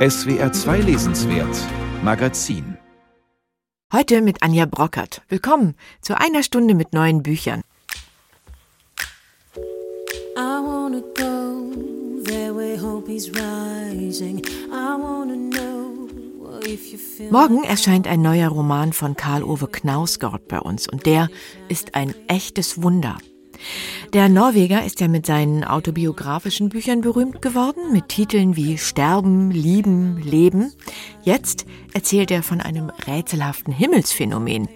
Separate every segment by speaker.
Speaker 1: SWR 2 Lesenswert Magazin
Speaker 2: Heute mit Anja Brockert. Willkommen zu einer Stunde mit neuen Büchern. Morgen erscheint ein neuer Roman von Karl-Ove Knausgård bei uns und der ist ein echtes Wunder. Der Norweger ist ja mit seinen autobiografischen Büchern berühmt geworden, mit Titeln wie Sterben, Lieben, Leben. Jetzt erzählt er von einem rätselhaften Himmelsphänomen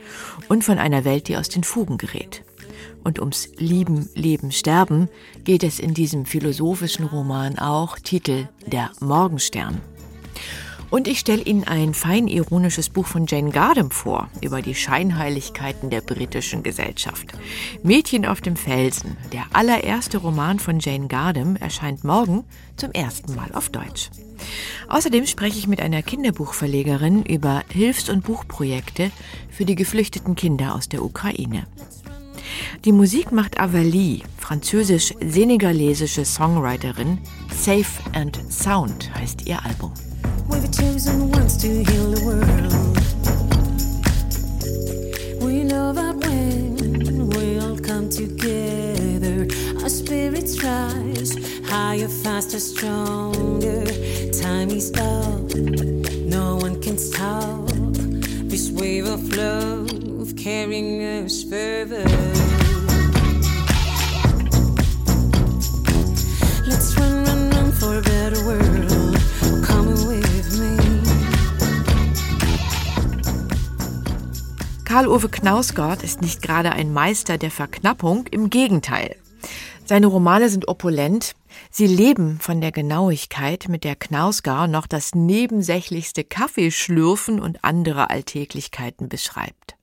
Speaker 2: und von einer Welt, die aus den Fugen gerät. Und ums Lieben, Leben, Sterben geht es in diesem philosophischen Roman auch, Titel Der Morgenstern. Und ich stelle Ihnen ein fein ironisches Buch von Jane Gardam vor über die Scheinheiligkeiten der britischen Gesellschaft. Mädchen auf dem Felsen, der allererste Roman von Jane Gardam, erscheint morgen zum ersten Mal auf Deutsch. Außerdem spreche ich mit einer Kinderbuchverlegerin über Hilfs- und Buchprojekte für die geflüchteten Kinder aus der Ukraine. Die Musik macht Avalie, französisch-senegalesische Songwriterin. Safe and Sound heißt ihr Album. We've chosen once to heal the world. We know that when we'll come together, our spirits rise higher, faster, stronger. Time is up, no one can stop this wave of love carrying us further. Karl-Ove Knausgård ist nicht gerade ein Meister der Verknappung, im Gegenteil. Seine Romane sind opulent, sie leben von der Genauigkeit, mit der Knausgard noch das nebensächlichste Kaffeeschlürfen und andere Alltäglichkeiten beschreibt.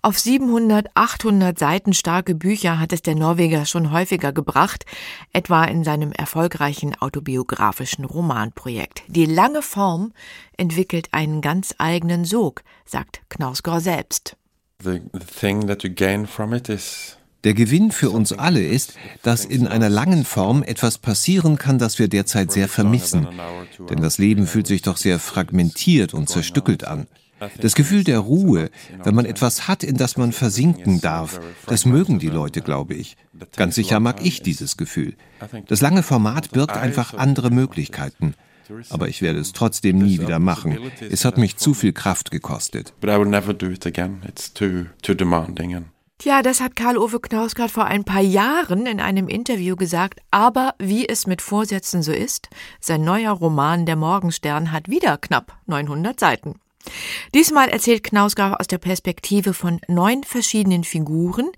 Speaker 2: Auf 700, 800 Seiten starke Bücher hat es der Norweger schon häufiger gebracht, etwa in seinem erfolgreichen autobiografischen Romanprojekt. Die lange Form entwickelt einen ganz eigenen Sog, sagt Knausgård selbst.
Speaker 3: The thing that you gain from it is
Speaker 4: der Gewinn für uns alle ist, dass in einer langen Form etwas passieren kann, das wir derzeit sehr vermissen. Denn das Leben fühlt sich doch sehr fragmentiert und zerstückelt an. Das Gefühl der Ruhe, wenn man etwas hat, in das man versinken darf, das mögen die Leute, glaube ich. Ganz sicher mag ich dieses Gefühl. Das lange Format birgt einfach andere Möglichkeiten. Aber ich werde es trotzdem nie wieder machen. Es hat mich zu viel Kraft gekostet.
Speaker 2: Tja, das hat Karl-Ove Knausgard vor ein paar Jahren in einem Interview gesagt. Aber wie es mit Vorsätzen so ist, sein neuer Roman Der Morgenstern hat wieder knapp 900 Seiten. Diesmal erzählt Knausgard aus der Perspektive von neun verschiedenen Figuren,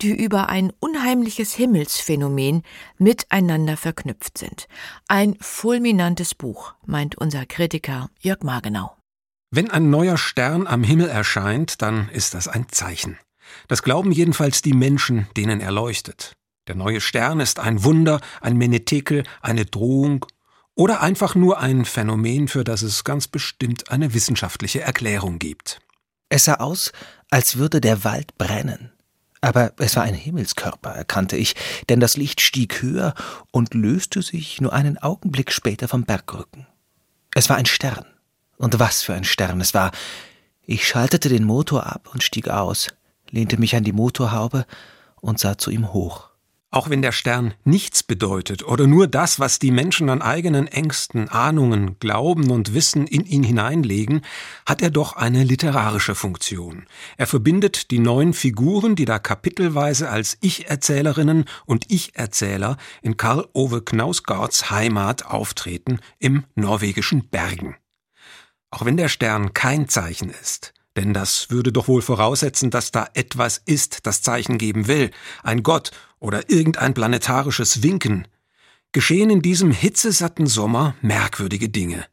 Speaker 2: die über ein unheimliches Himmelsphänomen miteinander verknüpft sind. Ein fulminantes Buch, meint unser Kritiker Jörg Margenau.
Speaker 5: Wenn ein neuer Stern am Himmel erscheint, dann ist das ein Zeichen. Das glauben jedenfalls die Menschen, denen er leuchtet. Der neue Stern ist ein Wunder, ein Menetekel, eine Drohung oder einfach nur ein Phänomen, für das es ganz bestimmt eine wissenschaftliche Erklärung gibt.
Speaker 6: Es sah aus, als würde der Wald brennen. Aber es war ein Himmelskörper, erkannte ich, denn das Licht stieg höher und löste sich nur einen Augenblick später vom Bergrücken. Es war ein Stern. Und was für ein Stern es war. Ich schaltete den Motor ab und stieg aus, lehnte mich an die Motorhaube und sah zu ihm hoch.
Speaker 5: Auch wenn der Stern nichts bedeutet oder nur das, was die Menschen an eigenen Ängsten, Ahnungen, Glauben und Wissen in ihn hineinlegen, hat er doch eine literarische Funktion. Er verbindet die neun Figuren, die da kapitelweise als Ich-Erzählerinnen und Ich-Erzähler in Karl Ove Knausgards Heimat auftreten, im norwegischen Bergen. Auch wenn der Stern kein Zeichen ist, denn das würde doch wohl voraussetzen, dass da etwas ist, das Zeichen geben will, ein Gott oder irgendein planetarisches Winken. Geschehen in diesem hitzesatten Sommer merkwürdige Dinge.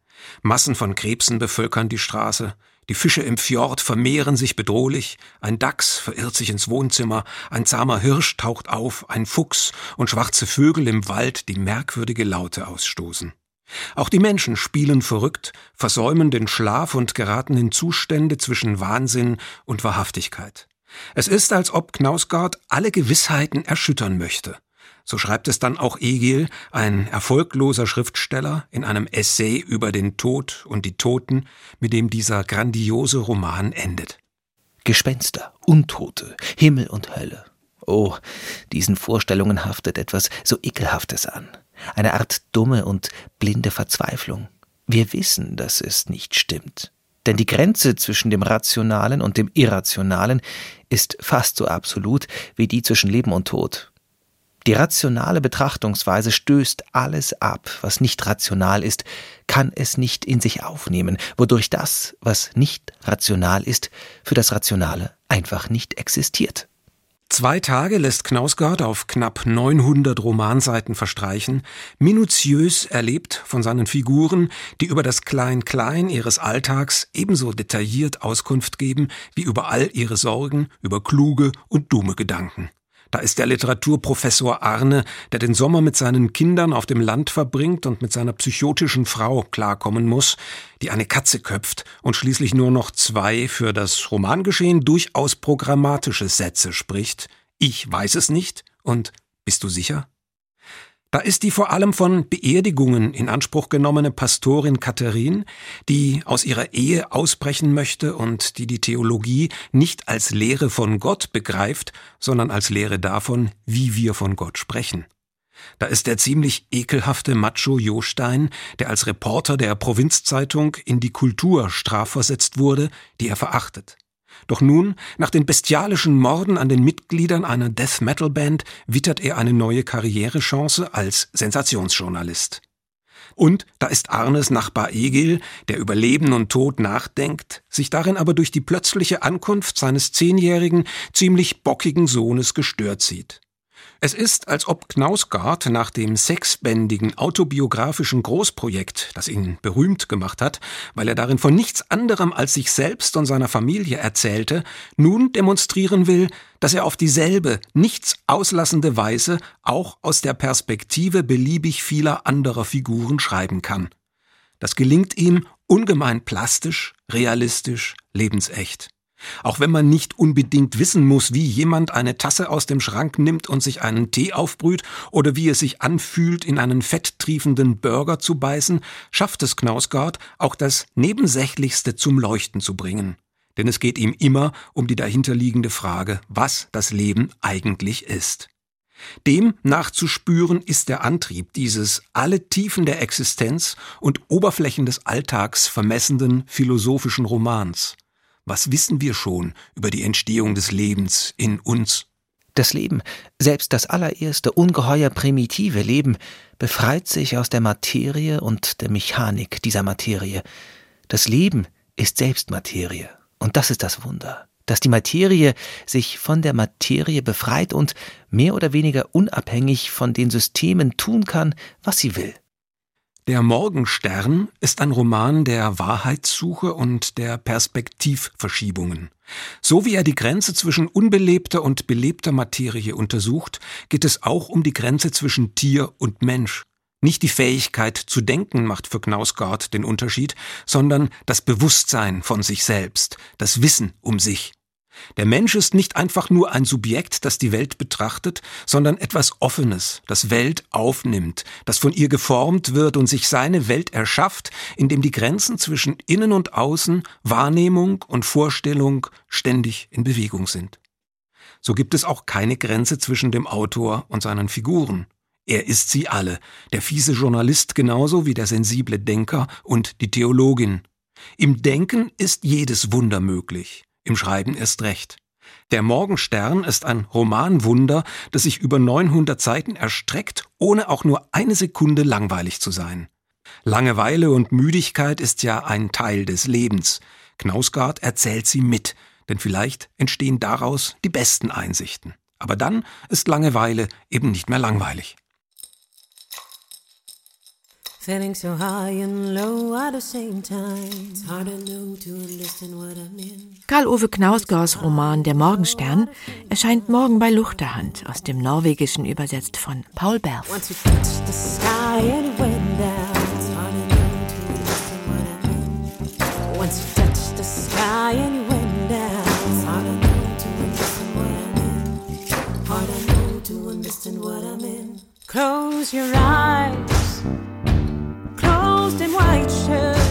Speaker 5: Massen von Krebsen bevölkern die Straße, die Fische im Fjord vermehren sich bedrohlich, ein Dachs verirrt sich ins Wohnzimmer, ein zahmer Hirsch taucht auf, ein Fuchs und schwarze Vögel im Wald, die merkwürdige Laute ausstoßen. Auch die Menschen spielen verrückt, versäumen den Schlaf und geraten in Zustände zwischen Wahnsinn und Wahrhaftigkeit. Es ist, als ob Knausgard alle Gewissheiten erschüttern möchte. So schreibt es dann auch Egil, ein erfolgloser Schriftsteller, in einem Essay über den Tod und die Toten, mit dem dieser grandiose Roman endet.
Speaker 6: Gespenster, Untote, Himmel und Hölle. Oh, diesen Vorstellungen haftet etwas so Ekelhaftes an. Eine Art dumme und blinde Verzweiflung. Wir wissen, dass es nicht stimmt. Denn die Grenze zwischen dem Rationalen und dem Irrationalen ist fast so absolut wie die zwischen Leben und Tod. Die rationale Betrachtungsweise stößt alles ab, was nicht rational ist, kann es nicht in sich aufnehmen, wodurch das, was nicht rational ist, für das Rationale einfach nicht existiert.
Speaker 5: Zwei Tage lässt Knausgard auf knapp 900 Romanseiten verstreichen, minutiös erlebt von seinen Figuren, die über das Klein-Klein ihres Alltags ebenso detailliert Auskunft geben wie über all ihre Sorgen, über kluge und dumme Gedanken. Da ist der Literaturprofessor Arne, der den Sommer mit seinen Kindern auf dem Land verbringt und mit seiner psychotischen Frau klarkommen muss, die eine Katze köpft und schließlich nur noch zwei für das Romangeschehen durchaus programmatische Sätze spricht. Ich weiß es nicht und bist du sicher? Da ist die vor allem von Beerdigungen in Anspruch genommene Pastorin Katharin, die aus ihrer Ehe ausbrechen möchte und die die Theologie nicht als Lehre von Gott begreift, sondern als Lehre davon, wie wir von Gott sprechen. Da ist der ziemlich ekelhafte Macho Jostein, der als Reporter der Provinzzeitung in die Kultur strafversetzt wurde, die er verachtet. Doch nun, nach den bestialischen Morden an den Mitgliedern einer Death Metal Band, wittert er eine neue Karrierechance als Sensationsjournalist. Und da ist Arnes Nachbar Egil, der über Leben und Tod nachdenkt, sich darin aber durch die plötzliche Ankunft seines zehnjährigen, ziemlich bockigen Sohnes gestört sieht. Es ist, als ob Knausgard nach dem sechsbändigen autobiografischen Großprojekt, das ihn berühmt gemacht hat, weil er darin von nichts anderem als sich selbst und seiner Familie erzählte, nun demonstrieren will, dass er auf dieselbe, nichts auslassende Weise auch aus der Perspektive beliebig vieler anderer Figuren schreiben kann. Das gelingt ihm ungemein plastisch, realistisch, lebensecht. Auch wenn man nicht unbedingt wissen muss, wie jemand eine Tasse aus dem Schrank nimmt und sich einen Tee aufbrüht oder wie es sich anfühlt, in einen fetttriefenden Burger zu beißen, schafft es Knausgard, auch das Nebensächlichste zum Leuchten zu bringen. Denn es geht ihm immer um die dahinterliegende Frage, was das Leben eigentlich ist. Dem nachzuspüren ist der Antrieb dieses alle Tiefen der Existenz und Oberflächen des Alltags vermessenden philosophischen Romans. Was wissen wir schon über die Entstehung des Lebens in uns?
Speaker 6: Das Leben, selbst das allererste ungeheuer primitive Leben, befreit sich aus der Materie und der Mechanik dieser Materie. Das Leben ist selbst Materie. Und das ist das Wunder, dass die Materie sich von der Materie befreit und mehr oder weniger unabhängig von den Systemen tun kann, was sie will.
Speaker 5: Der Morgenstern ist ein Roman der Wahrheitssuche und der Perspektivverschiebungen. So wie er die Grenze zwischen unbelebter und belebter Materie untersucht, geht es auch um die Grenze zwischen Tier und Mensch. Nicht die Fähigkeit zu denken macht für Knausgard den Unterschied, sondern das Bewusstsein von sich selbst, das Wissen um sich. Der Mensch ist nicht einfach nur ein Subjekt, das die Welt betrachtet, sondern etwas Offenes, das Welt aufnimmt, das von ihr geformt wird und sich seine Welt erschafft, in dem die Grenzen zwischen Innen und Außen, Wahrnehmung und Vorstellung ständig in Bewegung sind. So gibt es auch keine Grenze zwischen dem Autor und seinen Figuren. Er ist sie alle, der fiese Journalist genauso wie der sensible Denker und die Theologin. Im Denken ist jedes Wunder möglich im Schreiben erst recht. Der Morgenstern ist ein Romanwunder, das sich über 900 Seiten erstreckt, ohne auch nur eine Sekunde langweilig zu sein. Langeweile und Müdigkeit ist ja ein Teil des Lebens. Knausgard erzählt sie mit, denn vielleicht entstehen daraus die besten Einsichten. Aber dann ist Langeweile eben nicht mehr langweilig.
Speaker 2: Feeling so high and low at the same time. It's hard to know to understand what I mean. Karl-Ove Knausgårds Roman Der Morgenstern erscheint morgen bei Luchterhand, aus dem Norwegischen übersetzt von Paul Berth. Hard to know to understand what I mean.
Speaker 7: Like a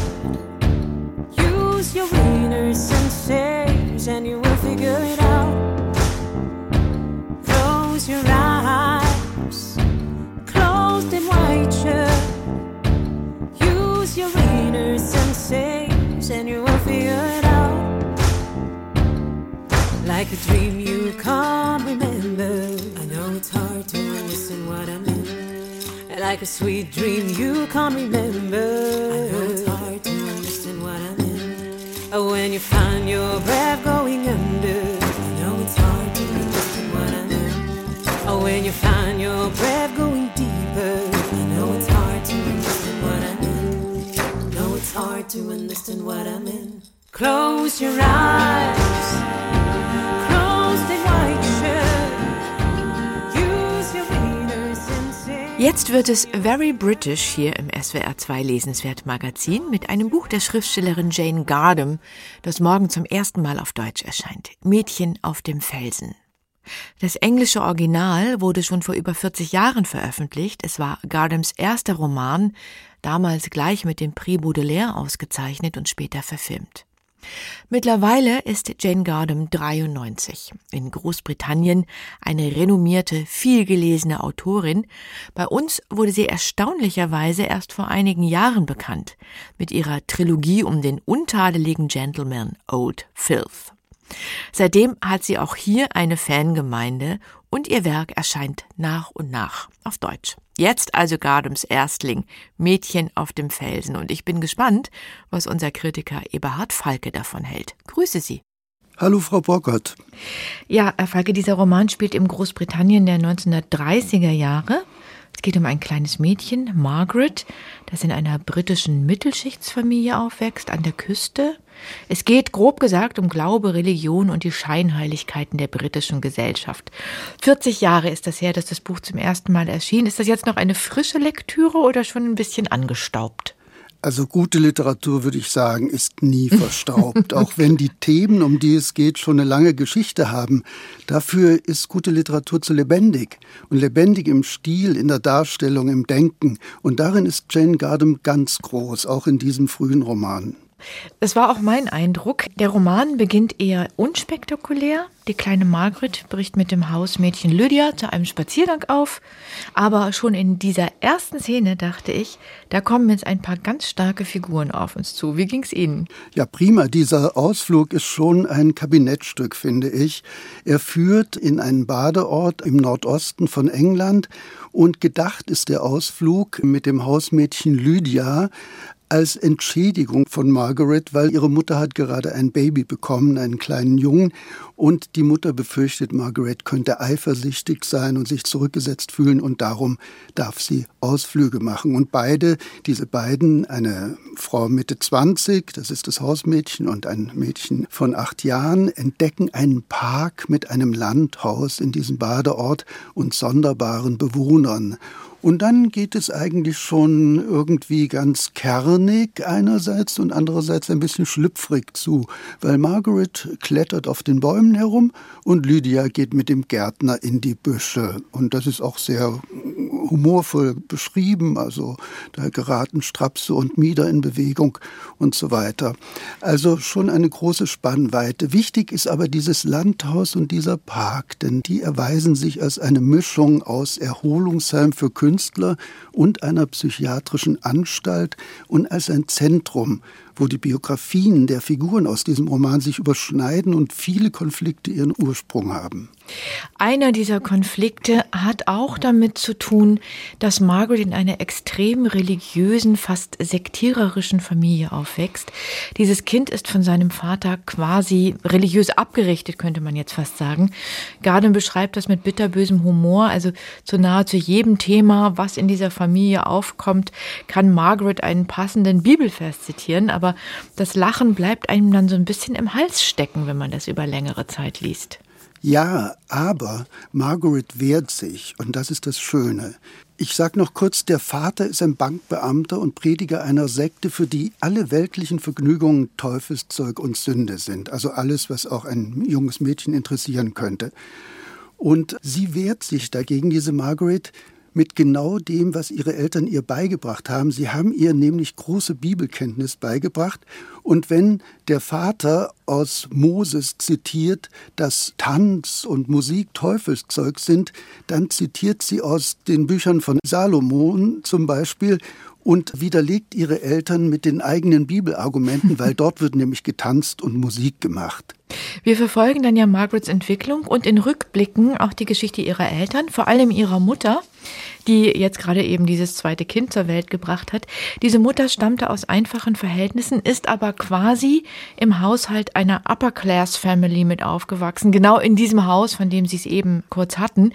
Speaker 7: Like a sweet dream you can't remember. I know it's hard to understand what I mean. Oh, when you find your breath going under. I know it's hard to understand what I mean. Oh, when you find your breath going deeper. I know it's hard to understand what I mean. Know it's hard to understand what I mean. Close your eyes.
Speaker 2: Jetzt wird es very British hier im SWR 2 Lesenswert Magazin mit einem Buch der Schriftstellerin Jane Gardam, das morgen zum ersten Mal auf Deutsch erscheint. Mädchen auf dem Felsen. Das englische Original wurde schon vor über 40 Jahren veröffentlicht. Es war Gardams erster Roman, damals gleich mit dem Prix Baudelaire ausgezeichnet und später verfilmt. Mittlerweile ist Jane Gardam 93, in Großbritannien eine renommierte, vielgelesene Autorin. Bei uns wurde sie erstaunlicherweise erst vor einigen Jahren bekannt, mit ihrer Trilogie um den untadeligen Gentleman Old Filth. Seitdem hat sie auch hier eine Fangemeinde und ihr Werk erscheint nach und nach auf Deutsch. Jetzt also Gardams Erstling, Mädchen auf dem Felsen. Und ich bin gespannt, was unser Kritiker Eberhard Falke davon hält. Grüße Sie.
Speaker 8: Hallo, Frau Bockert.
Speaker 2: Ja, Herr Falke, dieser Roman spielt im Großbritannien der 1930er Jahre. Es geht um ein kleines Mädchen, Margaret, das in einer britischen Mittelschichtsfamilie aufwächst, an der Küste. Es geht, grob gesagt, um Glaube, Religion und die Scheinheiligkeiten der britischen Gesellschaft. 40 Jahre ist das her, dass das Buch zum ersten Mal erschien. Ist das jetzt noch eine frische Lektüre oder schon ein bisschen angestaubt?
Speaker 8: Also gute Literatur, würde ich sagen, ist nie verstaubt, auch wenn die Themen, um die es geht, schon eine lange Geschichte haben. Dafür ist gute Literatur zu lebendig und lebendig im Stil, in der Darstellung, im Denken. Und darin ist Jane Gardam ganz groß, auch in diesem frühen Roman.
Speaker 2: Es war auch mein Eindruck. Der Roman beginnt eher unspektakulär. Die kleine Margaret bricht mit dem Hausmädchen Lydia zu einem Spaziergang auf. Aber schon in dieser ersten Szene dachte ich, da kommen jetzt ein paar ganz starke Figuren auf uns zu. Wie ging's Ihnen?
Speaker 8: Ja, prima. Dieser Ausflug ist schon ein Kabinettstück, finde ich. Er führt in einen Badeort im Nordosten von England und gedacht ist der Ausflug mit dem Hausmädchen Lydia als Entschädigung von Margaret, weil ihre Mutter hat gerade ein Baby bekommen, einen kleinen Jungen, und die Mutter befürchtet, Margaret könnte eifersüchtig sein und sich zurückgesetzt fühlen und darum darf sie Ausflüge machen. Und beide, diese beiden, eine Frau Mitte 20, das ist das Hausmädchen, und ein Mädchen von acht Jahren, entdecken einen Park mit einem Landhaus in diesem Badeort und sonderbaren Bewohnern. Und dann geht es eigentlich schon irgendwie ganz kernig einerseits und andererseits ein bisschen schlüpfrig zu, weil Margaret klettert auf den Bäumen herum und Lydia geht mit dem Gärtner in die Büsche. Und das ist auch sehr humorvoll beschrieben, also da geraten Strapse und Mieder in Bewegung und so weiter. Also schon eine große Spannweite. Wichtig ist aber dieses Landhaus und dieser Park, denn die erweisen sich als eine Mischung aus Erholungsheim für Künstler und einer psychiatrischen Anstalt und als ein Zentrum wo die Biografien der Figuren aus diesem Roman sich überschneiden und viele Konflikte ihren Ursprung haben.
Speaker 2: Einer dieser Konflikte hat auch damit zu tun, dass Margaret in einer extrem religiösen, fast sektiererischen Familie aufwächst. Dieses Kind ist von seinem Vater quasi religiös abgerichtet, könnte man jetzt fast sagen. Garden beschreibt das mit bitterbösem Humor, also zu nahezu jedem Thema, was in dieser Familie aufkommt, kann Margaret einen passenden Bibelvers zitieren, aber das Lachen bleibt einem dann so ein bisschen im Hals stecken, wenn man das über längere Zeit liest.
Speaker 8: Ja, aber Margaret wehrt sich und das ist das Schöne. Ich sage noch kurz, der Vater ist ein Bankbeamter und Prediger einer Sekte, für die alle weltlichen Vergnügungen Teufelszeug und Sünde sind. Also alles, was auch ein junges Mädchen interessieren könnte. Und sie wehrt sich dagegen, diese Margaret, mit genau dem, was ihre Eltern ihr beigebracht haben. Sie haben ihr nämlich große Bibelkenntnis beigebracht. Und wenn der Vater aus Moses zitiert, dass Tanz und Musik Teufelszeug sind, dann zitiert sie aus den Büchern von Salomon zum Beispiel und widerlegt ihre Eltern mit den eigenen Bibelargumenten, weil dort wird nämlich getanzt und Musik gemacht.
Speaker 2: Wir verfolgen dann ja Margarets Entwicklung und in Rückblicken auch die Geschichte ihrer Eltern, vor allem ihrer Mutter, die jetzt gerade eben dieses zweite Kind zur Welt gebracht hat. Diese Mutter stammte aus einfachen Verhältnissen, ist aber quasi im Haushalt einer Upper Class Family mit aufgewachsen, genau in diesem Haus, von dem Sie es eben kurz hatten.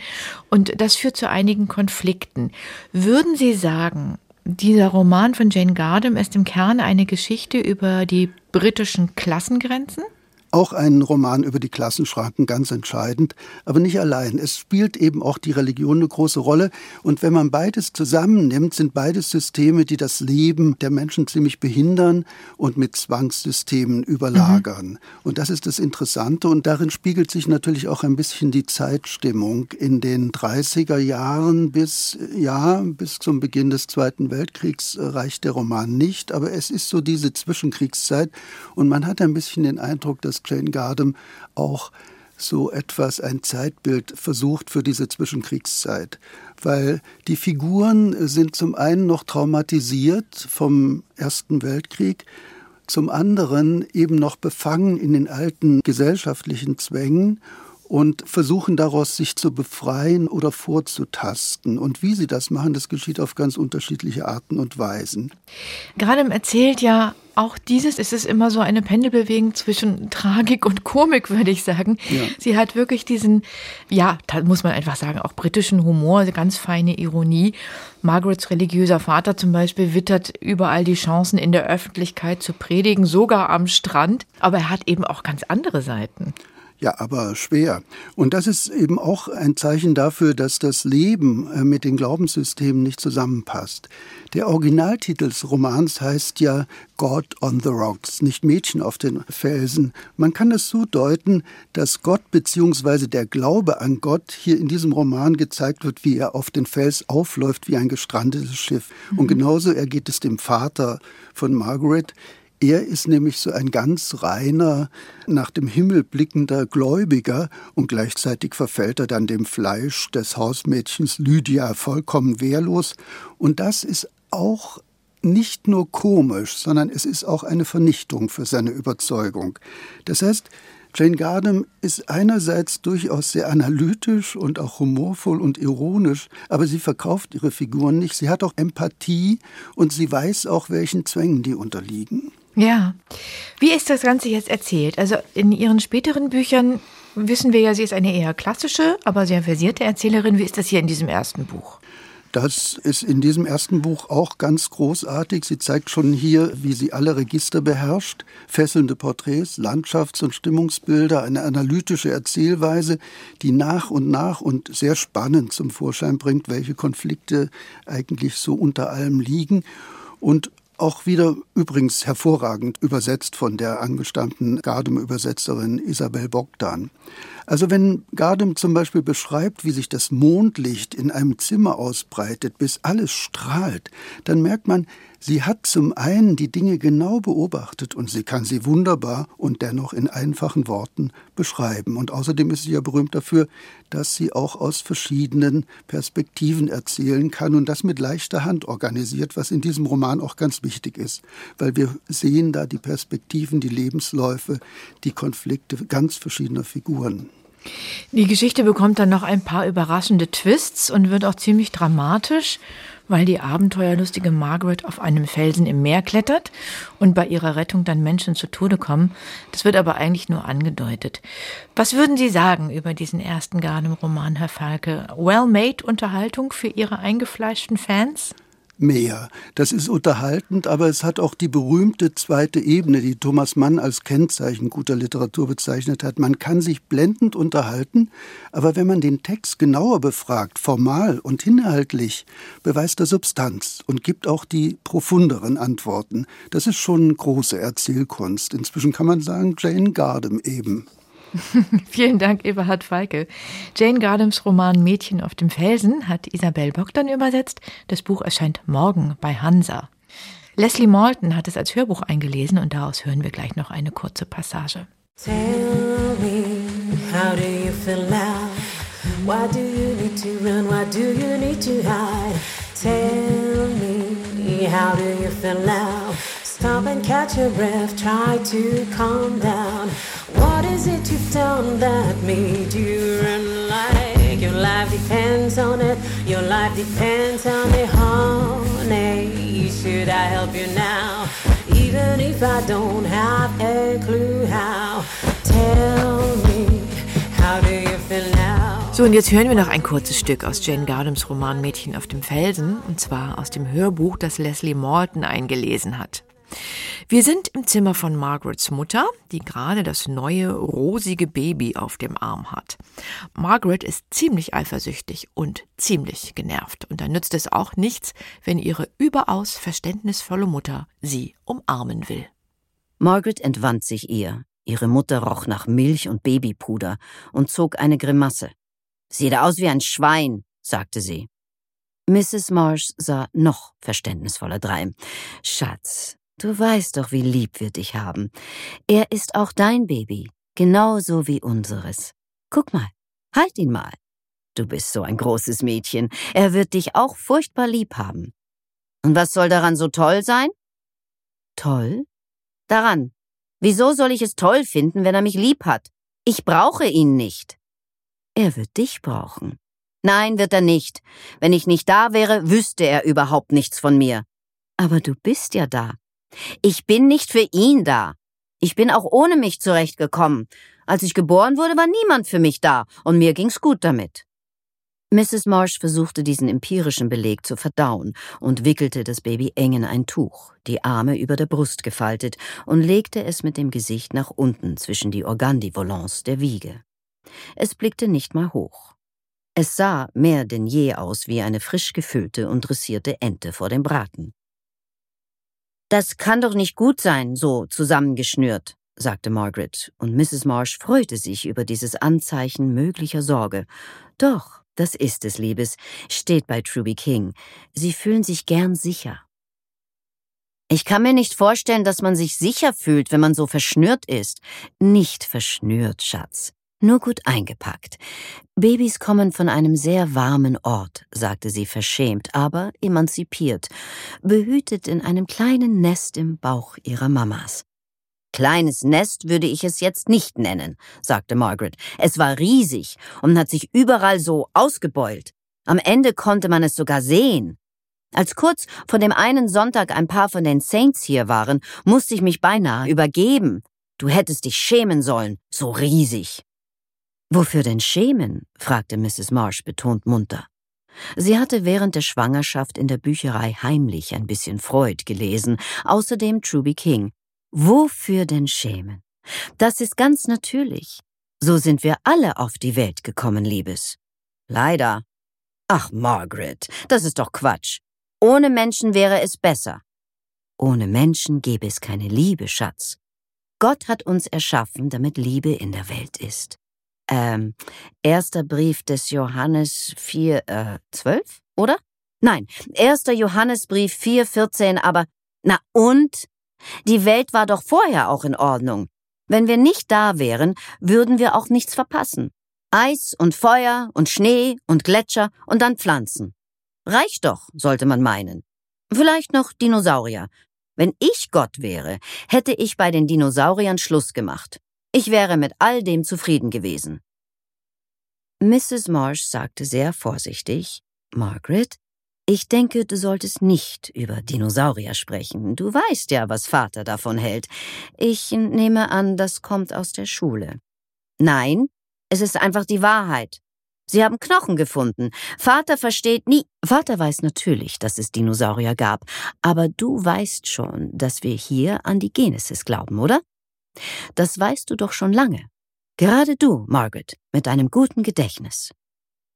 Speaker 2: Und das führt zu einigen Konflikten. Würden Sie sagen, dieser Roman von Jane Gardam ist im Kern eine Geschichte über die britischen Klassengrenzen?
Speaker 8: Auch ein Roman über die Klassenschranken, ganz entscheidend, aber nicht allein. Es spielt eben auch die Religion eine große Rolle. Und wenn man beides zusammennimmt, sind beides Systeme, die das Leben der Menschen ziemlich behindern und mit Zwangssystemen überlagern. Mhm. Und das ist das Interessante. Und darin spiegelt sich natürlich auch ein bisschen die Zeitstimmung. In den 30er Jahren bis, ja, bis zum Beginn des Zweiten Weltkriegs reicht der Roman nicht. Aber es ist so diese Zwischenkriegszeit. Und man hat ein bisschen den Eindruck, dass Jane Gardam auch so etwas, ein Zeitbild versucht für diese Zwischenkriegszeit. Weil die Figuren sind zum einen noch traumatisiert vom Ersten Weltkrieg, zum anderen eben noch befangen in den alten gesellschaftlichen Zwängen und versuchen daraus sich zu befreien oder vorzutasten. Und wie sie das machen, das geschieht auf ganz unterschiedliche Arten und Weisen.
Speaker 2: Gerade erzählt ja auch dieses ist es immer so eine Pendelbewegung zwischen Tragik und Komik, würde ich sagen. Ja. Sie hat wirklich diesen, ja, da muss man einfach sagen, auch britischen Humor, ganz feine Ironie. Margarets religiöser Vater zum Beispiel wittert überall die Chancen in der Öffentlichkeit zu predigen, sogar am Strand. Aber er hat eben auch ganz andere Seiten.
Speaker 8: Ja, aber schwer. Und das ist eben auch ein Zeichen dafür, dass das Leben äh, mit den Glaubenssystemen nicht zusammenpasst. Der Originaltitel des Romans heißt ja God on the Rocks, nicht Mädchen auf den Felsen. Man kann es so deuten, dass Gott bzw. der Glaube an Gott hier in diesem Roman gezeigt wird, wie er auf den Fels aufläuft wie ein gestrandetes Schiff. Mhm. Und genauso ergeht es dem Vater von Margaret. Er ist nämlich so ein ganz reiner, nach dem Himmel blickender Gläubiger und gleichzeitig verfällt er dann dem Fleisch des Hausmädchens Lydia vollkommen wehrlos. Und das ist auch nicht nur komisch, sondern es ist auch eine Vernichtung für seine Überzeugung. Das heißt, Jane Gardam ist einerseits durchaus sehr analytisch und auch humorvoll und ironisch, aber sie verkauft ihre Figuren nicht. Sie hat auch Empathie und sie weiß auch, welchen Zwängen die unterliegen.
Speaker 2: Ja. Wie ist das Ganze jetzt erzählt? Also in Ihren späteren Büchern wissen wir ja, sie ist eine eher klassische, aber sehr versierte Erzählerin. Wie ist das hier in diesem ersten Buch?
Speaker 8: Das ist in diesem ersten Buch auch ganz großartig. Sie zeigt schon hier, wie sie alle Register beherrscht. Fesselnde Porträts, Landschafts- und Stimmungsbilder, eine analytische Erzählweise, die nach und nach und sehr spannend zum Vorschein bringt, welche Konflikte eigentlich so unter allem liegen. Und auch wieder übrigens hervorragend übersetzt von der angestammten Gardem-Übersetzerin Isabel Bogdan. Also wenn Gardem zum Beispiel beschreibt, wie sich das Mondlicht in einem Zimmer ausbreitet, bis alles strahlt, dann merkt man, Sie hat zum einen die Dinge genau beobachtet und sie kann sie wunderbar und dennoch in einfachen Worten beschreiben. Und außerdem ist sie ja berühmt dafür, dass sie auch aus verschiedenen Perspektiven erzählen kann und das mit leichter Hand organisiert, was in diesem Roman auch ganz wichtig ist, weil wir sehen da die Perspektiven, die Lebensläufe, die Konflikte ganz verschiedener Figuren.
Speaker 2: Die Geschichte bekommt dann noch ein paar überraschende Twists und wird auch ziemlich dramatisch weil die abenteuerlustige Margaret auf einem Felsen im Meer klettert und bei ihrer Rettung dann Menschen zu Tode kommen. Das wird aber eigentlich nur angedeutet. Was würden Sie sagen über diesen ersten Gardem-Roman, Herr Falke? Well-made Unterhaltung für Ihre eingefleischten Fans?
Speaker 8: Mehr. Das ist unterhaltend, aber es hat auch die berühmte zweite Ebene, die Thomas Mann als Kennzeichen guter Literatur bezeichnet hat. Man kann sich blendend unterhalten, aber wenn man den Text genauer befragt, formal und inhaltlich, beweist er Substanz und gibt auch die profunderen Antworten. Das ist schon große Erzählkunst. Inzwischen kann man sagen, Jane Gardem eben.
Speaker 2: Vielen Dank, Eberhard Feike. Jane Gardams Roman Mädchen auf dem Felsen hat Isabel Bogdan übersetzt. Das Buch erscheint morgen bei Hansa. Leslie Malton hat es als Hörbuch eingelesen und daraus hören wir gleich noch eine kurze Passage. Tell me, how do you feel now? Why do you need to run? Why do you need to hide? Tell me, how do you feel now? Stop and catch your breath, try to calm down. What is it you've done that made you run like your life depends on it? Your life depends on it, honey. Should I help you now? Even if I don't have a clue how, tell me, how do you feel now? So, und jetzt hören wir noch ein kurzes Stück aus Jane Gardams Roman Mädchen auf dem Felsen, und zwar aus dem Hörbuch, das Leslie Morton eingelesen hat. Wir sind im Zimmer von Margarets Mutter, die gerade das neue rosige Baby auf dem Arm hat. Margaret ist ziemlich eifersüchtig und ziemlich genervt und da nützt es auch nichts, wenn ihre überaus verständnisvolle Mutter sie umarmen will.
Speaker 9: Margaret entwand sich ihr. Ihre Mutter roch nach Milch und Babypuder und zog eine Grimasse. Sieht aus wie ein Schwein, sagte sie. Mrs. Marsh sah noch verständnisvoller drein. Schatz, Du weißt doch, wie lieb wir dich haben. Er ist auch dein Baby, genauso wie unseres. Guck mal, halt ihn mal. Du bist so ein großes Mädchen. Er wird dich auch furchtbar lieb haben. Und was soll daran so toll sein? Toll? Daran. Wieso soll ich es toll finden, wenn er mich lieb hat? Ich brauche ihn nicht. Er wird dich brauchen. Nein, wird er nicht. Wenn ich nicht da wäre, wüsste er überhaupt nichts von mir. Aber du bist ja da. Ich bin nicht für ihn da. Ich bin auch ohne mich zurechtgekommen. Als ich geboren wurde, war niemand für mich da, und mir ging's gut damit. Mrs. Marsh versuchte diesen empirischen Beleg zu verdauen und wickelte das Baby eng in ein Tuch, die Arme über der Brust gefaltet und legte es mit dem Gesicht nach unten zwischen die Organdivolants der Wiege. Es blickte nicht mal hoch. Es sah mehr denn je aus wie eine frisch gefüllte und dressierte Ente vor dem Braten. Das kann doch nicht gut sein, so zusammengeschnürt, sagte Margaret, und Mrs. Marsh freute sich über dieses Anzeichen möglicher Sorge. Doch, das ist es, Liebes, steht bei Truby King. Sie fühlen sich gern sicher. Ich kann mir nicht vorstellen, dass man sich sicher fühlt, wenn man so verschnürt ist. Nicht verschnürt, Schatz nur gut eingepackt. Babys kommen von einem sehr warmen Ort, sagte sie verschämt, aber emanzipiert, behütet in einem kleinen Nest im Bauch ihrer Mamas. Kleines Nest würde ich es jetzt nicht nennen, sagte Margaret. Es war riesig und hat sich überall so ausgebeult. Am Ende konnte man es sogar sehen. Als kurz vor dem einen Sonntag ein paar von den Saints hier waren, musste ich mich beinahe übergeben. Du hättest dich schämen sollen, so riesig. Wofür denn schämen? fragte Mrs. Marsh betont munter. Sie hatte während der Schwangerschaft in der Bücherei heimlich ein bisschen Freud gelesen, außerdem Truby King. Wofür denn schämen? Das ist ganz natürlich. So sind wir alle auf die Welt gekommen, Liebes. Leider. Ach, Margaret, das ist doch Quatsch. Ohne Menschen wäre es besser. Ohne Menschen gäbe es keine Liebe, Schatz. Gott hat uns erschaffen, damit Liebe in der Welt ist ähm, erster Brief des Johannes 4, äh, 12, oder? Nein, erster Johannesbrief 4, 14, aber, na und? Die Welt war doch vorher auch in Ordnung. Wenn wir nicht da wären, würden wir auch nichts verpassen. Eis und Feuer und Schnee und Gletscher und dann Pflanzen. Reicht doch, sollte man meinen. Vielleicht noch Dinosaurier. Wenn ich Gott wäre, hätte ich bei den Dinosauriern Schluss gemacht. Ich wäre mit all dem zufrieden gewesen. Mrs. Marsh sagte sehr vorsichtig, Margaret, ich denke, du solltest nicht über Dinosaurier sprechen. Du weißt ja, was Vater davon hält. Ich nehme an, das kommt aus der Schule. Nein, es ist einfach die Wahrheit. Sie haben Knochen gefunden. Vater versteht nie. Vater weiß natürlich, dass es Dinosaurier gab, aber du weißt schon, dass wir hier an die Genesis glauben, oder? Das weißt du doch schon lange. Gerade du, Margaret, mit deinem guten Gedächtnis.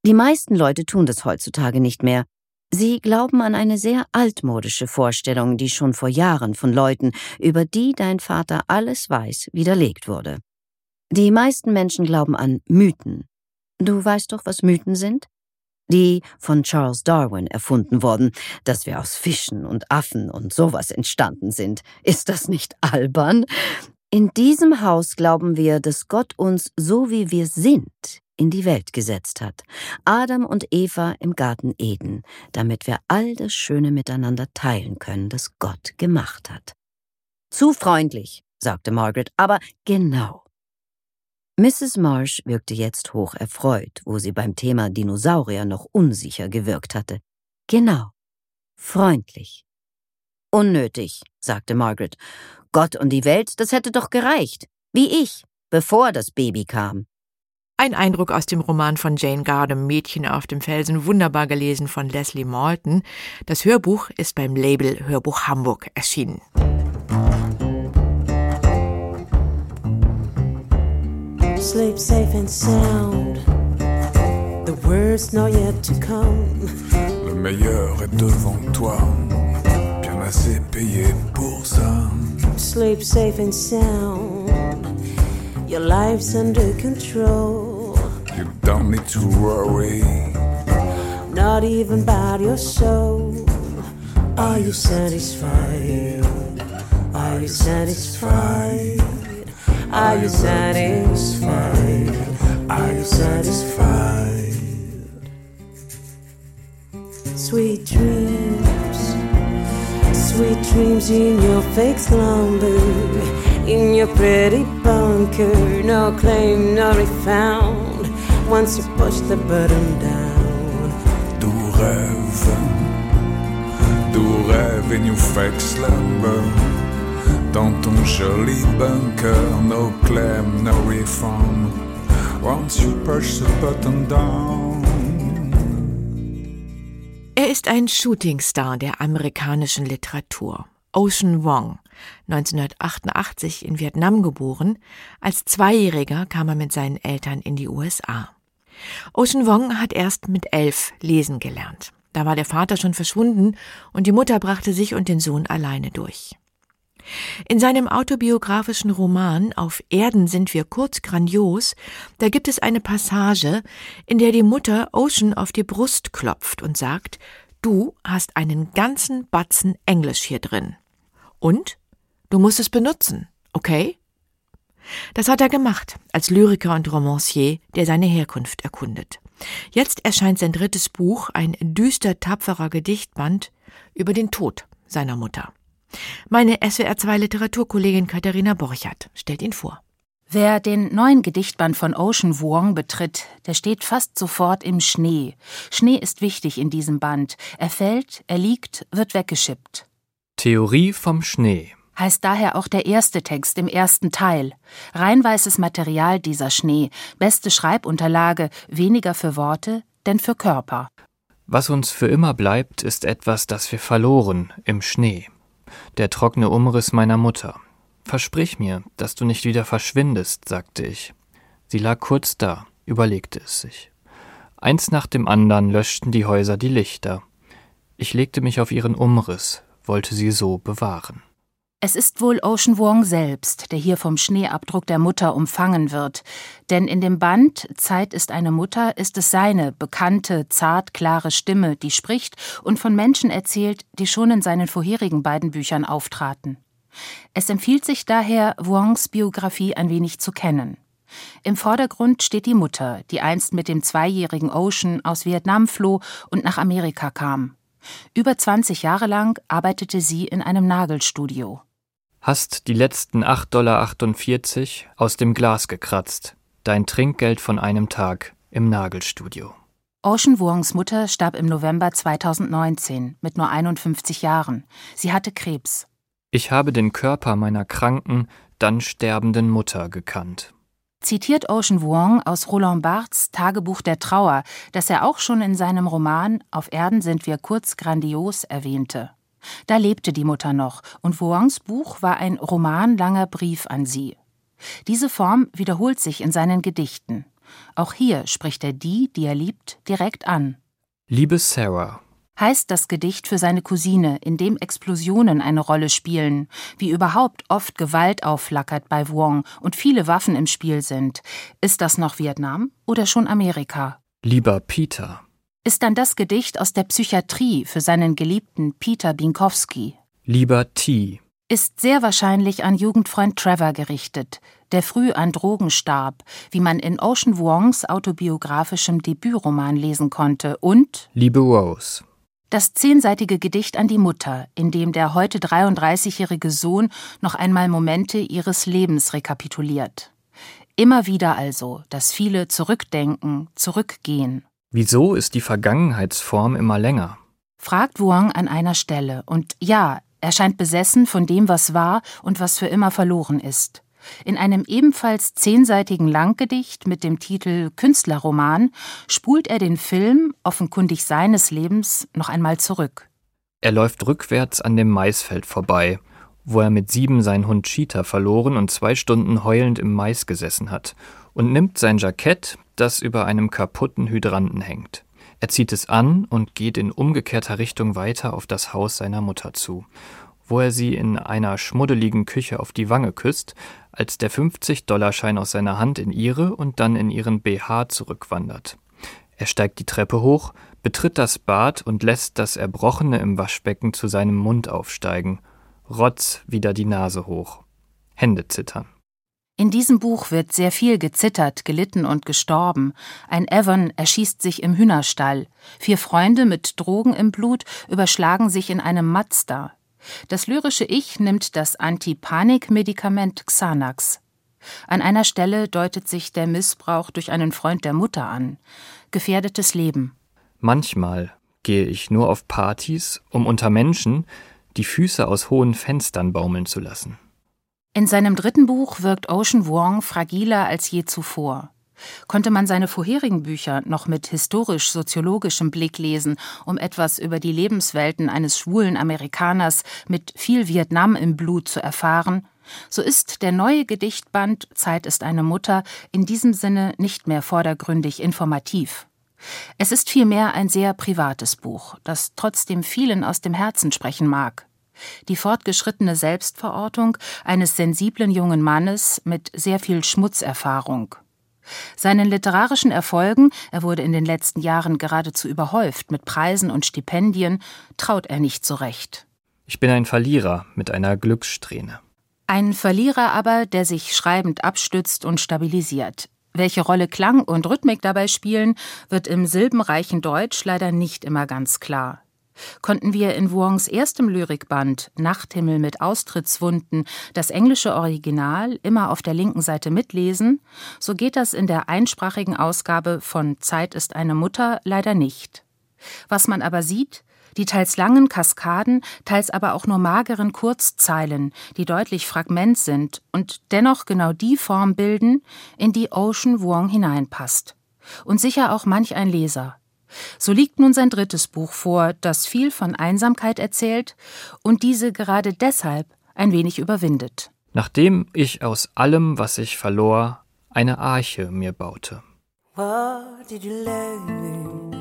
Speaker 9: Die meisten Leute tun das heutzutage nicht mehr. Sie glauben an eine sehr altmodische Vorstellung, die schon vor Jahren von Leuten, über die dein Vater alles weiß, widerlegt wurde. Die meisten Menschen glauben an Mythen. Du weißt doch, was Mythen sind? Die von Charles Darwin erfunden wurden, dass wir aus Fischen und Affen und sowas entstanden sind. Ist das nicht albern? In diesem Haus glauben wir, dass Gott uns so wie wir sind in die Welt gesetzt hat. Adam und Eva im Garten Eden, damit wir all das Schöne miteinander teilen können, das Gott gemacht hat. Zu freundlich, sagte Margaret, aber genau. Mrs. Marsh wirkte jetzt hoch erfreut, wo sie beim Thema Dinosaurier noch unsicher gewirkt hatte. Genau. Freundlich. Unnötig, sagte Margaret. Gott und die Welt, das hätte doch gereicht. Wie ich, bevor das Baby kam.
Speaker 2: Ein Eindruck aus dem Roman von Jane Gardam Mädchen auf dem Felsen, wunderbar gelesen von Leslie Malton. Das Hörbuch ist beim Label Hörbuch Hamburg erschienen.
Speaker 7: Sleep safe and sound. The worst not yet to come.
Speaker 10: Le meilleur est devant toi. Bien assez payé pour ça.
Speaker 7: Sleep safe and sound. Your life's under control.
Speaker 10: You don't need to worry.
Speaker 7: Not even about your soul. Are you satisfied? Are you satisfied? Are you satisfied? Are you satisfied? Sweet dreams, dreams in your fake slumber, in your pretty bunker. No claim, no refound. Once you push the button down,
Speaker 10: Doux rêve, doux rêve in your fake slumber. Dans ton joli bunker, no claim, no refund. Once you push the button down.
Speaker 2: Ist ein Shootingstar der amerikanischen Literatur. Ocean Wong, 1988 in Vietnam geboren, als Zweijähriger kam er mit seinen Eltern in die USA. Ocean Wong hat erst mit elf lesen gelernt. Da war der Vater schon verschwunden und die Mutter brachte sich und den Sohn alleine durch. In seinem autobiografischen Roman Auf Erden sind wir kurz grandios, da gibt es eine Passage, in der die Mutter Ocean auf die Brust klopft und sagt, du hast einen ganzen Batzen Englisch hier drin. Und? Du musst es benutzen, okay? Das hat er gemacht, als Lyriker und Romancier, der seine Herkunft erkundet. Jetzt erscheint sein drittes Buch, ein düster tapferer Gedichtband über den Tod seiner Mutter. Meine SWR2 Literaturkollegin Katharina Borchert stellt ihn vor.
Speaker 11: Wer den neuen Gedichtband von Ocean Vuong betritt, der steht fast sofort im Schnee. Schnee ist wichtig in diesem Band. Er fällt, er liegt, wird weggeschippt.
Speaker 12: Theorie vom Schnee
Speaker 11: heißt daher auch der erste Text im ersten Teil. Reinweißes Material dieser Schnee, beste Schreibunterlage, weniger für Worte, denn für Körper.
Speaker 12: Was uns für immer bleibt, ist etwas, das wir verloren im Schnee. Der trockene Umriss meiner Mutter. Versprich mir, dass du nicht wieder verschwindest, sagte ich. Sie lag kurz da, überlegte es sich. Eins nach dem anderen löschten die Häuser die Lichter. Ich legte mich auf ihren Umriss, wollte sie so bewahren.
Speaker 11: Es ist wohl Ocean Vuong selbst, der hier vom Schneeabdruck der Mutter umfangen wird. Denn in dem Band Zeit ist eine Mutter ist es seine bekannte, zart, klare Stimme, die spricht und von Menschen erzählt, die schon in seinen vorherigen beiden Büchern auftraten. Es empfiehlt sich daher, Vuongs Biografie ein wenig zu kennen. Im Vordergrund steht die Mutter, die einst mit dem zweijährigen Ocean aus Vietnam floh und nach Amerika kam. Über 20 Jahre lang arbeitete sie in einem Nagelstudio.
Speaker 12: Hast die letzten 8,48 Dollar aus dem Glas gekratzt. Dein Trinkgeld von einem Tag im Nagelstudio.
Speaker 11: Ocean Vuongs Mutter starb im November 2019 mit nur 51 Jahren. Sie hatte Krebs.
Speaker 12: Ich habe den Körper meiner kranken, dann sterbenden Mutter gekannt.
Speaker 11: Zitiert Ocean Vuong aus Roland Barthes Tagebuch der Trauer, das er auch schon in seinem Roman Auf Erden sind wir kurz grandios erwähnte. Da lebte die Mutter noch, und Vuongs Buch war ein romanlanger Brief an sie. Diese Form wiederholt sich in seinen Gedichten. Auch hier spricht er die, die er liebt, direkt an.
Speaker 12: Liebe Sarah,
Speaker 11: heißt das Gedicht für seine Cousine, in dem Explosionen eine Rolle spielen, wie überhaupt oft Gewalt aufflackert bei Wong und viele Waffen im Spiel sind. Ist das noch Vietnam oder schon Amerika?
Speaker 12: Lieber Peter.
Speaker 11: Ist dann das Gedicht aus der Psychiatrie für seinen geliebten Peter Binkowski?
Speaker 12: Lieber T.
Speaker 11: Ist sehr wahrscheinlich an Jugendfreund Trevor gerichtet, der früh an Drogen starb, wie man in Ocean Wongs autobiografischem Debütroman lesen konnte, und
Speaker 12: Liebe Rose.
Speaker 11: Das zehnseitige Gedicht an die Mutter, in dem der heute 33-jährige Sohn noch einmal Momente ihres Lebens rekapituliert. Immer wieder also, dass viele zurückdenken, zurückgehen.
Speaker 12: Wieso ist die Vergangenheitsform immer länger?
Speaker 11: Fragt Wang an einer Stelle. Und ja, er scheint besessen von dem, was war und was für immer verloren ist. In einem ebenfalls zehnseitigen Langgedicht mit dem Titel Künstlerroman spult er den Film, offenkundig seines Lebens, noch einmal zurück.
Speaker 12: Er läuft rückwärts an dem Maisfeld vorbei, wo er mit sieben seinen Hund Cheetah verloren und zwei Stunden heulend im Mais gesessen hat, und nimmt sein Jackett, das über einem kaputten Hydranten hängt. Er zieht es an und geht in umgekehrter Richtung weiter auf das Haus seiner Mutter zu, wo er sie in einer schmuddeligen Küche auf die Wange küsst, als der 50-Dollarschein aus seiner Hand in ihre und dann in ihren BH zurückwandert. Er steigt die Treppe hoch, betritt das Bad und lässt das Erbrochene im Waschbecken zu seinem Mund aufsteigen. Rotz wieder die Nase hoch. Hände zittern.
Speaker 11: In diesem Buch wird sehr viel gezittert, gelitten und gestorben. Ein Evan erschießt sich im Hühnerstall. Vier Freunde mit Drogen im Blut überschlagen sich in einem Mazda. Das lyrische Ich nimmt das Antipanik-Medikament Xanax. An einer Stelle deutet sich der Missbrauch durch einen Freund der Mutter an. Gefährdetes Leben.
Speaker 12: Manchmal gehe ich nur auf Partys, um unter Menschen die Füße aus hohen Fenstern baumeln zu lassen.
Speaker 11: In seinem dritten Buch wirkt Ocean Vuong fragiler als je zuvor. Konnte man seine vorherigen Bücher noch mit historisch-soziologischem Blick lesen, um etwas über die Lebenswelten eines schwulen Amerikaners mit viel Vietnam im Blut zu erfahren, so ist der neue Gedichtband Zeit ist eine Mutter in diesem Sinne nicht mehr vordergründig informativ. Es ist vielmehr ein sehr privates Buch, das trotzdem vielen aus dem Herzen sprechen mag. Die fortgeschrittene Selbstverortung eines sensiblen jungen Mannes mit sehr viel Schmutzerfahrung. Seinen literarischen Erfolgen, er wurde in den letzten Jahren geradezu überhäuft mit Preisen und Stipendien, traut er nicht so recht.
Speaker 12: Ich bin ein Verlierer mit einer Glückssträhne.
Speaker 11: Ein Verlierer aber, der sich schreibend abstützt und stabilisiert. Welche Rolle Klang und Rhythmik dabei spielen, wird im silbenreichen Deutsch leider nicht immer ganz klar. Konnten wir in Wuongs erstem Lyrikband Nachthimmel mit Austrittswunden das englische Original immer auf der linken Seite mitlesen, so geht das in der einsprachigen Ausgabe von Zeit ist eine Mutter leider nicht. Was man aber sieht, die teils langen Kaskaden, teils aber auch nur mageren Kurzzeilen, die deutlich Fragment sind und dennoch genau die Form bilden, in die Ocean Wuong hineinpasst. Und sicher auch manch ein Leser. So liegt nun sein drittes Buch vor, das viel von Einsamkeit erzählt und diese gerade deshalb ein wenig überwindet.
Speaker 12: Nachdem ich aus allem, was ich verlor, eine Arche mir baute.
Speaker 7: What did you you?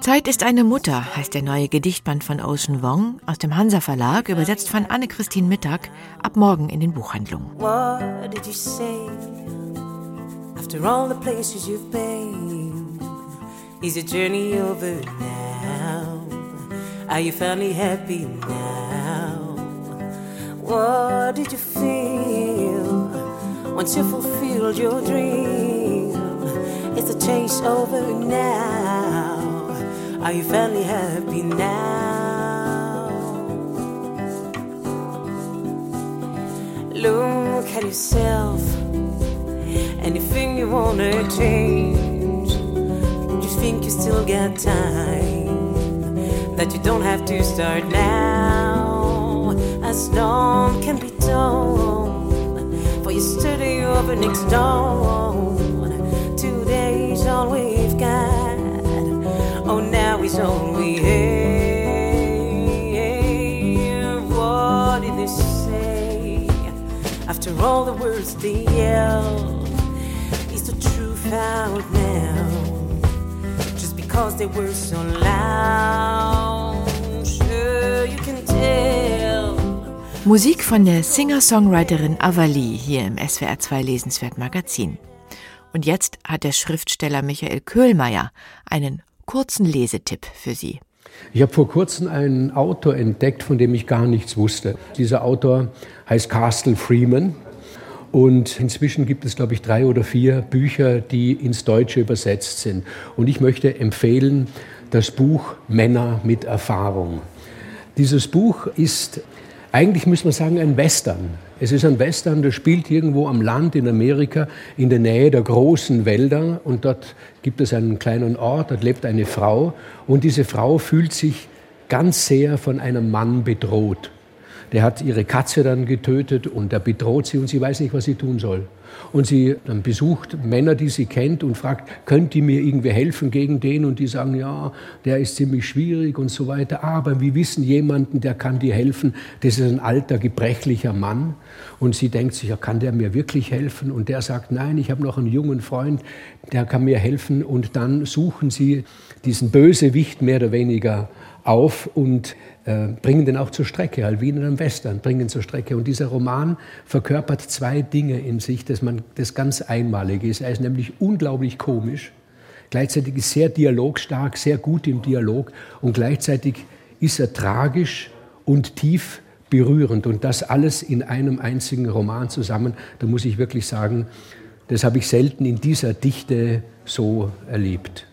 Speaker 2: Zeit ist eine Mutter heißt der neue Gedichtband von Ocean Wong aus dem Hansa Verlag, übersetzt von Anne-Christine Mittag, ab morgen in den Buchhandlungen.
Speaker 7: After all the places you've been? Is your journey over now? Are you finally happy now? What did you feel once you fulfilled your dream? Is the chase over now? Are you finally happy now? Look at yourself. Anything you wanna change? You think you still got time. That you don't have to start now. As long can be done. For you study over next dawn. Today's all we've got. Oh, now is all we have. What did they say? After all the words they yelled, out now? Just because they were so loud. Sure, you can tell.
Speaker 2: Musik von der Singer-Songwriterin Avali hier im SWR 2 Lesenswert Magazin. Und jetzt hat der Schriftsteller Michael Köhlmeier einen kurzen Lesetipp für Sie.
Speaker 13: Ich habe vor kurzem einen Autor entdeckt, von dem ich gar nichts wusste. Dieser Autor heißt Castle Freeman. Und inzwischen gibt es, glaube ich, drei oder vier Bücher, die ins Deutsche übersetzt sind. Und ich möchte empfehlen das Buch Männer mit Erfahrung. Dieses Buch ist eigentlich, muss man sagen, ein Western. Es ist ein Western, der spielt irgendwo am Land in Amerika in der Nähe der großen Wälder und dort gibt es einen kleinen Ort, dort lebt eine Frau und diese Frau fühlt sich ganz sehr von einem Mann bedroht. Der hat ihre Katze dann getötet und er bedroht sie und sie weiß nicht, was sie tun soll. Und sie dann besucht Männer, die sie kennt und fragt, könnt ihr mir irgendwie helfen gegen den? Und die sagen, ja, der ist ziemlich schwierig und so weiter. Aber wir wissen jemanden, der kann dir helfen. Das ist ein alter, gebrechlicher Mann. Und sie denkt sich, ja, kann der mir wirklich helfen? Und der sagt, nein, ich habe noch einen jungen Freund, der kann mir helfen. Und dann suchen sie diesen Bösewicht mehr oder weniger auf und bringen den auch zur Strecke, halt wie in einem Western, bringen zur Strecke. Und dieser Roman verkörpert zwei Dinge in sich, dass man das ganz einmalig ist. Er ist nämlich unglaublich komisch, gleichzeitig ist sehr dialogstark, sehr gut im Dialog und gleichzeitig ist er tragisch und tief berührend und das alles in einem einzigen Roman zusammen. Da muss ich wirklich sagen, das habe ich selten in dieser Dichte so erlebt.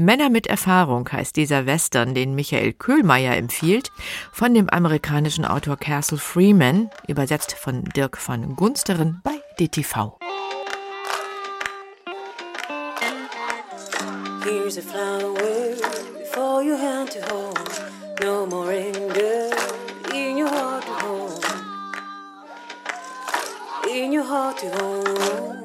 Speaker 2: Männer mit Erfahrung heißt dieser Western, den Michael Köhlmeier empfiehlt, von dem amerikanischen Autor Castle Freeman, übersetzt von Dirk von Gunsteren bei DTV.
Speaker 7: Here's a flower for your hand to hold. No more anger in your heart to hold. In your heart to hold.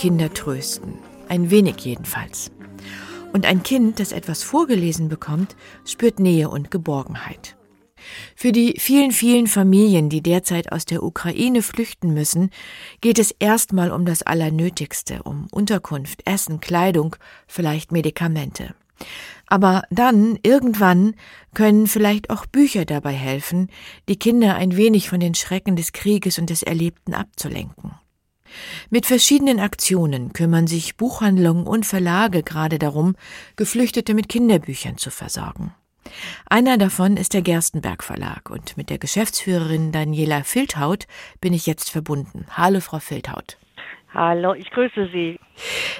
Speaker 2: Kinder trösten, ein wenig jedenfalls. Und ein Kind, das etwas vorgelesen bekommt, spürt Nähe und Geborgenheit. Für die vielen, vielen Familien, die derzeit aus der Ukraine flüchten müssen, geht es erstmal um das Allernötigste, um Unterkunft, Essen, Kleidung, vielleicht Medikamente. Aber dann, irgendwann, können vielleicht auch Bücher dabei helfen, die Kinder ein wenig von den Schrecken des Krieges und des Erlebten abzulenken. Mit verschiedenen Aktionen kümmern sich Buchhandlungen und Verlage gerade darum, Geflüchtete mit Kinderbüchern zu versorgen. Einer davon ist der Gerstenberg Verlag und mit der Geschäftsführerin Daniela Filthaut bin ich jetzt verbunden. Hallo, Frau Filthaut.
Speaker 14: Hallo, ich grüße Sie.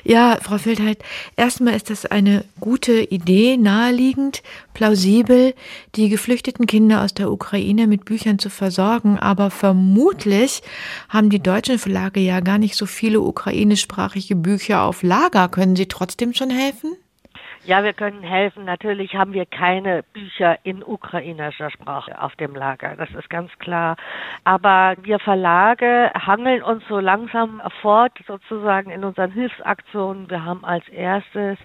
Speaker 2: Ja, Frau Feldheit, erstmal ist das eine gute Idee, naheliegend, plausibel, die geflüchteten Kinder aus der Ukraine mit Büchern zu versorgen, aber vermutlich haben die deutschen Verlage ja gar nicht so viele ukrainischsprachige Bücher auf Lager. Können Sie trotzdem schon helfen?
Speaker 14: Ja, wir können helfen. Natürlich haben wir keine Bücher in ukrainischer Sprache auf dem Lager. Das ist ganz klar. Aber wir Verlage hangeln uns so langsam fort, sozusagen in unseren Hilfsaktionen. Wir haben als erstes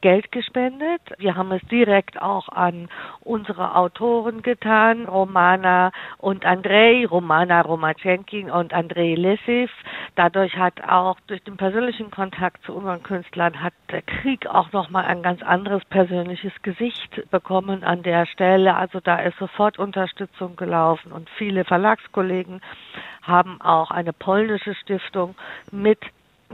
Speaker 14: Geld gespendet. Wir haben es direkt auch an unsere Autoren getan, Romana und Andrei, Romana Romachenkin und Andrei Lessiv. Dadurch hat auch durch den persönlichen Kontakt zu unseren Künstlern hat der Krieg auch nochmal ein ganz anderes persönliches Gesicht bekommen an der Stelle. Also da ist sofort Unterstützung gelaufen und viele Verlagskollegen haben auch eine polnische Stiftung mit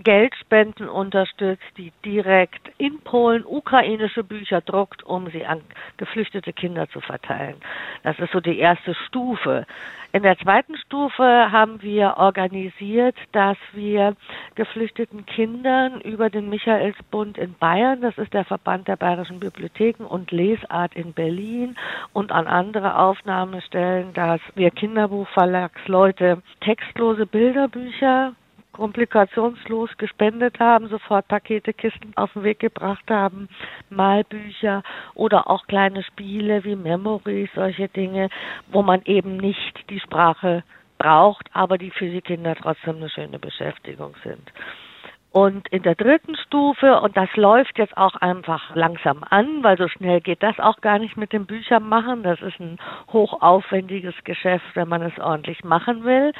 Speaker 14: Geldspenden unterstützt, die direkt in Polen ukrainische Bücher druckt, um sie an geflüchtete Kinder zu verteilen. Das ist so die erste Stufe. In der zweiten Stufe haben wir organisiert, dass wir geflüchteten Kindern über den Michaelsbund in Bayern, das ist der Verband der bayerischen Bibliotheken und Lesart in Berlin und an andere Aufnahmestellen, dass wir Kinderbuchverlagsleute textlose Bilderbücher komplikationslos gespendet haben, sofort Pakete, Kisten auf den Weg gebracht haben, Malbücher oder auch kleine Spiele wie Memories, solche Dinge, wo man eben nicht die Sprache braucht, aber die für die Kinder trotzdem eine schöne Beschäftigung sind. Und in der dritten Stufe, und das läuft jetzt auch einfach langsam an, weil so schnell geht das auch gar nicht mit dem Büchermachen. Das ist ein hochaufwendiges Geschäft, wenn man es ordentlich machen will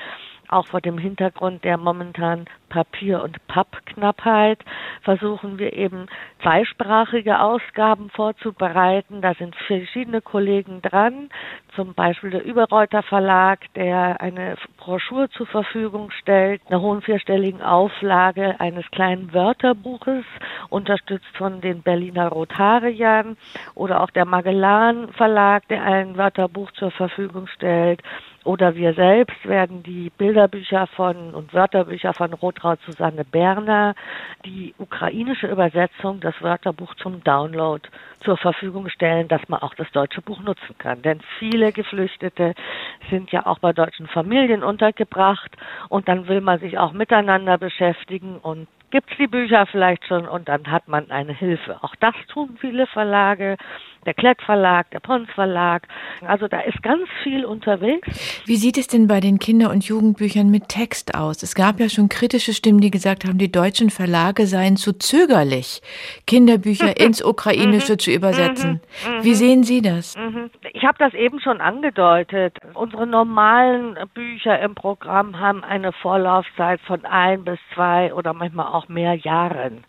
Speaker 14: auch vor dem Hintergrund der momentan Papier- und Pappknappheit versuchen wir eben zweisprachige Ausgaben vorzubereiten. Da sind verschiedene Kollegen dran, zum Beispiel der Überreuter Verlag, der eine Broschüre zur Verfügung stellt, einer hohen vierstelligen Auflage eines kleinen Wörterbuches, unterstützt von den Berliner Rotariern. Oder auch der Magellan Verlag, der ein Wörterbuch zur Verfügung stellt oder wir selbst werden die Bilderbücher von und Wörterbücher von Rotraud Susanne Berner, die ukrainische Übersetzung, das Wörterbuch zum Download zur Verfügung stellen, dass man auch das deutsche Buch nutzen kann. Denn viele Geflüchtete sind ja auch bei deutschen Familien untergebracht und dann will man sich auch miteinander beschäftigen und gibt es die Bücher vielleicht schon und dann hat man eine Hilfe. Auch das tun viele Verlage, der Klett Verlag, der Pons Verlag. Also da ist ganz viel unterwegs.
Speaker 2: Wie sieht es denn bei den Kinder- und Jugendbüchern mit Text aus? Es gab ja schon kritische Stimmen, die gesagt haben, die deutschen Verlage seien zu zögerlich, Kinderbücher ins Ukrainische zu übersetzen. Mhm. Wie sehen Sie das?
Speaker 14: Mhm. Ich habe das eben schon angedeutet. Unsere normalen Bücher im Programm haben eine Vorlaufzeit von ein bis zwei oder manchmal auch mehr Jahren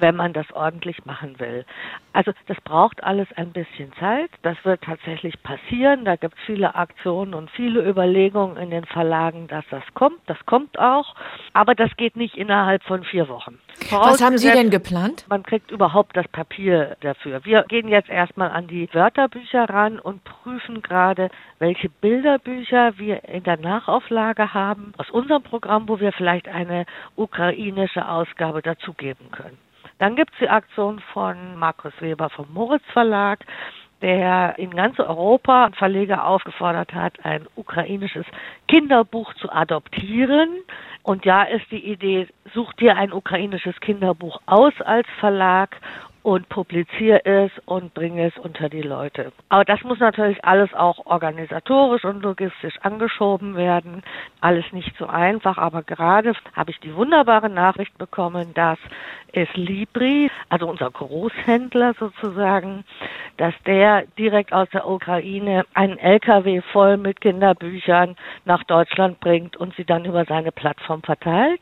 Speaker 14: wenn man das ordentlich machen will. Also das braucht alles ein bisschen Zeit. Das wird tatsächlich passieren. Da gibt es viele Aktionen und viele Überlegungen in den Verlagen, dass das kommt. Das kommt auch. Aber das geht nicht innerhalb von vier Wochen.
Speaker 2: Was haben Sie denn geplant?
Speaker 14: Man kriegt überhaupt das Papier dafür. Wir gehen jetzt erstmal an die Wörterbücher ran und prüfen gerade, welche Bilderbücher wir in der Nachauflage haben aus unserem Programm, wo wir vielleicht eine ukrainische Ausgabe dazugeben können. Dann gibt es die Aktion von Markus Weber vom Moritz Verlag, der in ganz Europa Verleger aufgefordert hat, ein ukrainisches Kinderbuch zu adoptieren. Und ja ist die Idee, such dir ein ukrainisches Kinderbuch aus als Verlag und publiziere es und bringe es unter die Leute. Aber das muss natürlich alles auch organisatorisch und logistisch angeschoben werden. Alles nicht so einfach, aber gerade habe ich die wunderbare Nachricht bekommen, dass es Libri, also unser Großhändler sozusagen, dass der direkt aus der Ukraine einen LKW voll mit Kinderbüchern nach Deutschland bringt und sie dann über seine Plattform verteilt.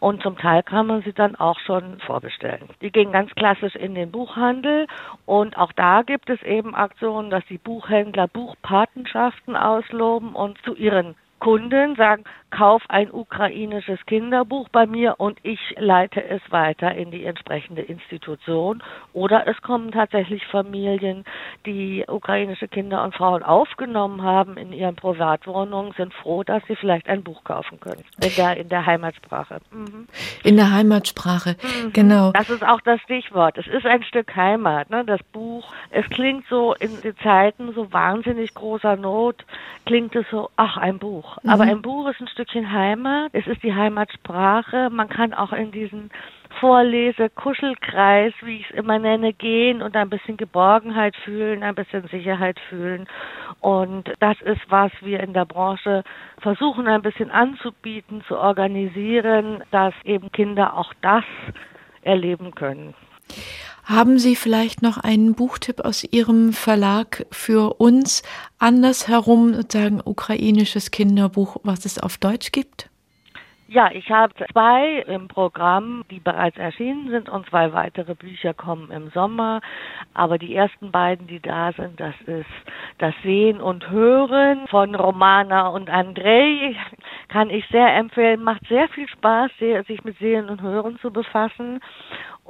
Speaker 14: Und zum Teil kann man sie dann auch schon vorbestellen. Die gehen ganz klassisch in den Buchhandel. Und auch da gibt es eben Aktionen, dass die Buchhändler Buchpatenschaften ausloben und zu ihren Kunden sagen, kauf ein ukrainisches Kinderbuch bei mir und ich leite es weiter in die entsprechende Institution. Oder es kommen tatsächlich Familien, die ukrainische Kinder und Frauen aufgenommen haben in ihren Privatwohnungen, sind froh, dass sie vielleicht ein Buch kaufen können. In der, in der Heimatsprache.
Speaker 2: Mhm. In der Heimatsprache, mhm. genau.
Speaker 14: Das ist auch das Stichwort. Es ist ein Stück Heimat, ne? das Buch. Es klingt so in den Zeiten so wahnsinnig großer Not, klingt es so, ach, ein Buch. Mhm. Aber ein Buch ist ein Stückchen Heimat. Es ist die Heimatsprache. Man kann auch in diesen Vorlese-Kuschelkreis, wie ich es immer nenne, gehen und ein bisschen Geborgenheit fühlen, ein bisschen Sicherheit fühlen. Und das ist, was wir in der Branche versuchen, ein bisschen anzubieten, zu organisieren, dass eben Kinder auch das erleben können.
Speaker 2: Haben Sie vielleicht noch einen Buchtipp aus Ihrem Verlag für uns? Andersherum sozusagen ukrainisches Kinderbuch, was es auf Deutsch gibt?
Speaker 14: Ja, ich habe zwei im Programm, die bereits erschienen sind und zwei weitere Bücher kommen im Sommer. Aber die ersten beiden, die da sind, das ist das Sehen und Hören von Romana und Andrei. Kann ich sehr empfehlen. Macht sehr viel Spaß, sich mit Sehen und Hören zu befassen.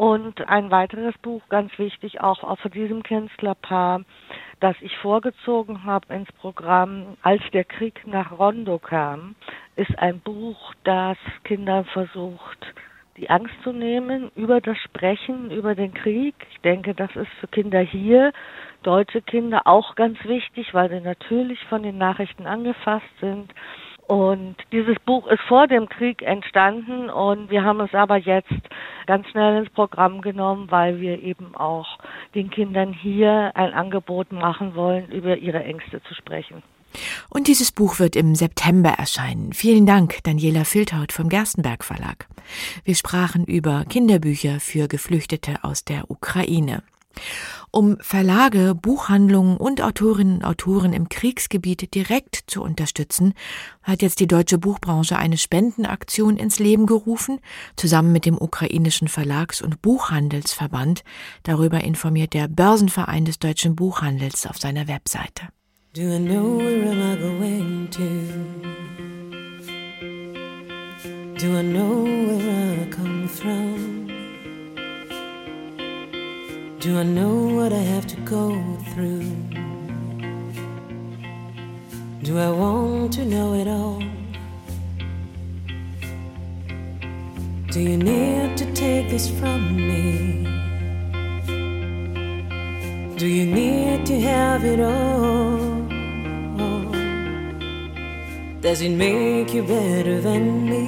Speaker 14: Und ein weiteres Buch, ganz wichtig, auch, auch von diesem Künstlerpaar, das ich vorgezogen habe ins Programm, als der Krieg nach Rondo kam, ist ein Buch, das Kindern versucht, die Angst zu nehmen über das Sprechen, über den Krieg. Ich denke, das ist für Kinder hier, deutsche Kinder, auch ganz wichtig, weil sie natürlich von den Nachrichten angefasst sind. Und dieses Buch ist vor dem Krieg entstanden und wir haben es aber jetzt ganz schnell ins Programm genommen, weil wir eben auch den Kindern hier ein Angebot machen wollen, über ihre Ängste zu sprechen.
Speaker 2: Und dieses Buch wird im September erscheinen. Vielen Dank, Daniela Filthaut vom Gerstenberg Verlag. Wir sprachen über Kinderbücher für Geflüchtete aus der Ukraine. Um Verlage, Buchhandlungen und Autorinnen und Autoren im Kriegsgebiet direkt zu unterstützen, hat jetzt die deutsche Buchbranche eine Spendenaktion ins Leben gerufen, zusammen mit dem ukrainischen Verlags- und Buchhandelsverband. Darüber informiert der Börsenverein des deutschen Buchhandels auf seiner Webseite. Do I know where am I going to? Do I know where I come from? Do I know what I have to go through? Do I want to know it all? Do you need to take this from me? Do you need to have it all? Does it make you better than me?